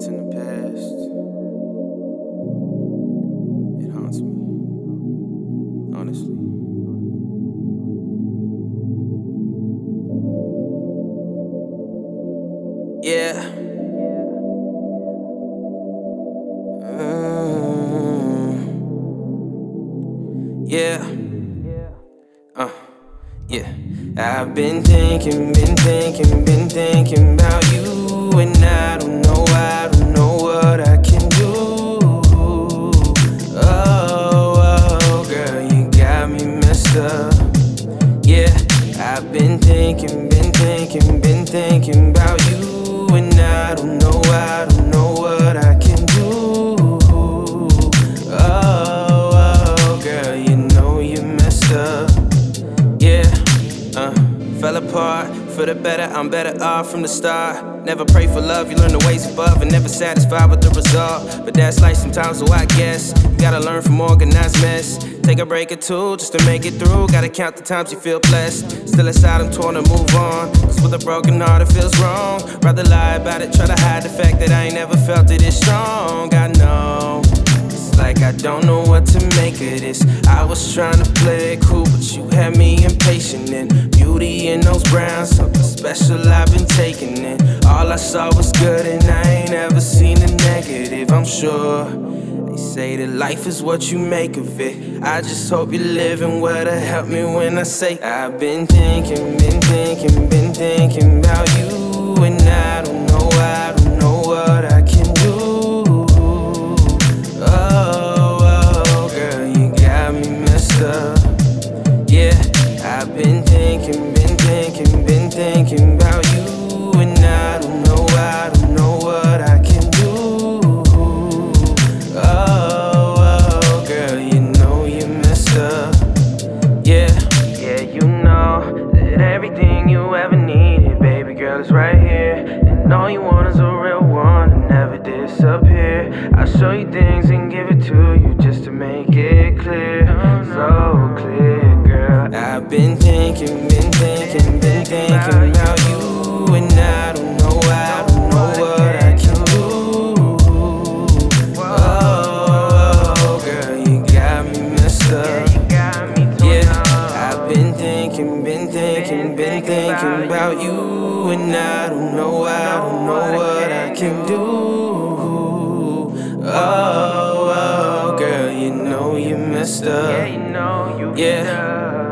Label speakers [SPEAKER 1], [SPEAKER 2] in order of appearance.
[SPEAKER 1] what's in the past. It haunts me, honestly. Yeah. Uh, yeah. Uh, yeah. I've been thinking, been thinking, been thinking about you and I. thinking, For the better, I'm better off from the start. Never pray for love, you learn the ways above and never satisfied with the result. But that's life sometimes, so I guess you gotta learn from organized mess. Take a break or two just to make it through. Gotta count the times you feel blessed. Still inside, I'm torn to move on. Cause with a broken heart, it feels wrong. Rather lie about it, try to hide the fact that I ain't never felt it this strong. I know. It's like I don't know what to make of this. I was trying to play it cool, but you had me impatient. And beauty in those browns, something special I've been taking in. All I saw was good, and I ain't ever seen a negative, I'm sure. They say that life is what you make of it. I just hope you're living to help me when I say I've been thinking, been thinking, been thinking about you, and I don't know, thinking, been thinking, been thinking about you, and I don't know, I don't know what I can do. Oh, oh, girl, you know you messed up. Yeah, yeah, you know that everything you ever needed, baby girl, is right here. And all you want is a real one and never disappear. I'll show you things and give it to you just to make it clear. So clear, girl. I've been thinking, been thinking, thinking about you, and I don't know, I don't know what I can do. Oh, oh girl, you know you messed up.
[SPEAKER 2] Yeah, you know you
[SPEAKER 1] Yeah.